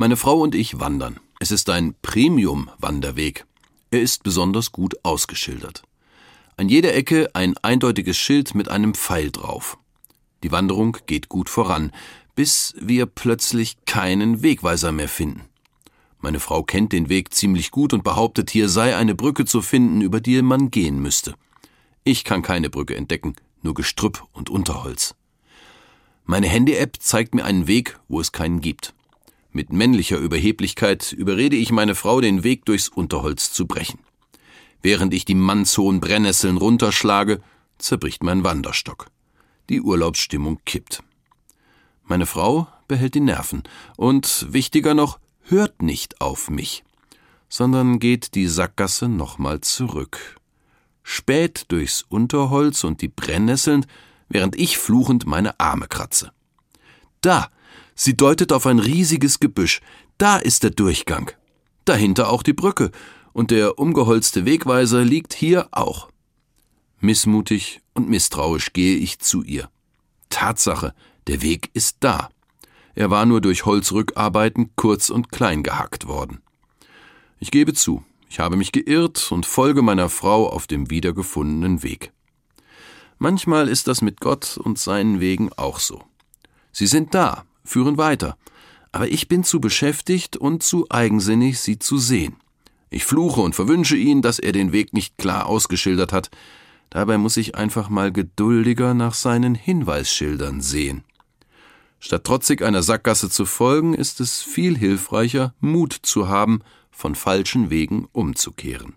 Meine Frau und ich wandern. Es ist ein Premium-Wanderweg. Er ist besonders gut ausgeschildert. An jeder Ecke ein eindeutiges Schild mit einem Pfeil drauf. Die Wanderung geht gut voran, bis wir plötzlich keinen Wegweiser mehr finden. Meine Frau kennt den Weg ziemlich gut und behauptet, hier sei eine Brücke zu finden, über die man gehen müsste. Ich kann keine Brücke entdecken, nur Gestrüpp und Unterholz. Meine Handy-App zeigt mir einen Weg, wo es keinen gibt. Mit männlicher Überheblichkeit überrede ich meine Frau, den Weg durchs Unterholz zu brechen. Während ich die mannshohen Brennnesseln runterschlage, zerbricht mein Wanderstock. Die Urlaubsstimmung kippt. Meine Frau behält die Nerven und, wichtiger noch, hört nicht auf mich, sondern geht die Sackgasse nochmal zurück. Spät durchs Unterholz und die Brennnesseln, während ich fluchend meine Arme kratze. Da, sie deutet auf ein riesiges Gebüsch, da ist der Durchgang. Dahinter auch die Brücke, und der umgeholzte Wegweiser liegt hier auch. Missmutig und misstrauisch gehe ich zu ihr. Tatsache, der Weg ist da. Er war nur durch Holzrückarbeiten kurz und klein gehackt worden. Ich gebe zu, ich habe mich geirrt und folge meiner Frau auf dem wiedergefundenen Weg. Manchmal ist das mit Gott und seinen Wegen auch so. Sie sind da, führen weiter, aber ich bin zu beschäftigt und zu eigensinnig, sie zu sehen. Ich fluche und verwünsche ihn, dass er den Weg nicht klar ausgeschildert hat. Dabei muss ich einfach mal geduldiger nach seinen Hinweisschildern sehen. Statt trotzig einer Sackgasse zu folgen, ist es viel hilfreicher, Mut zu haben, von falschen Wegen umzukehren.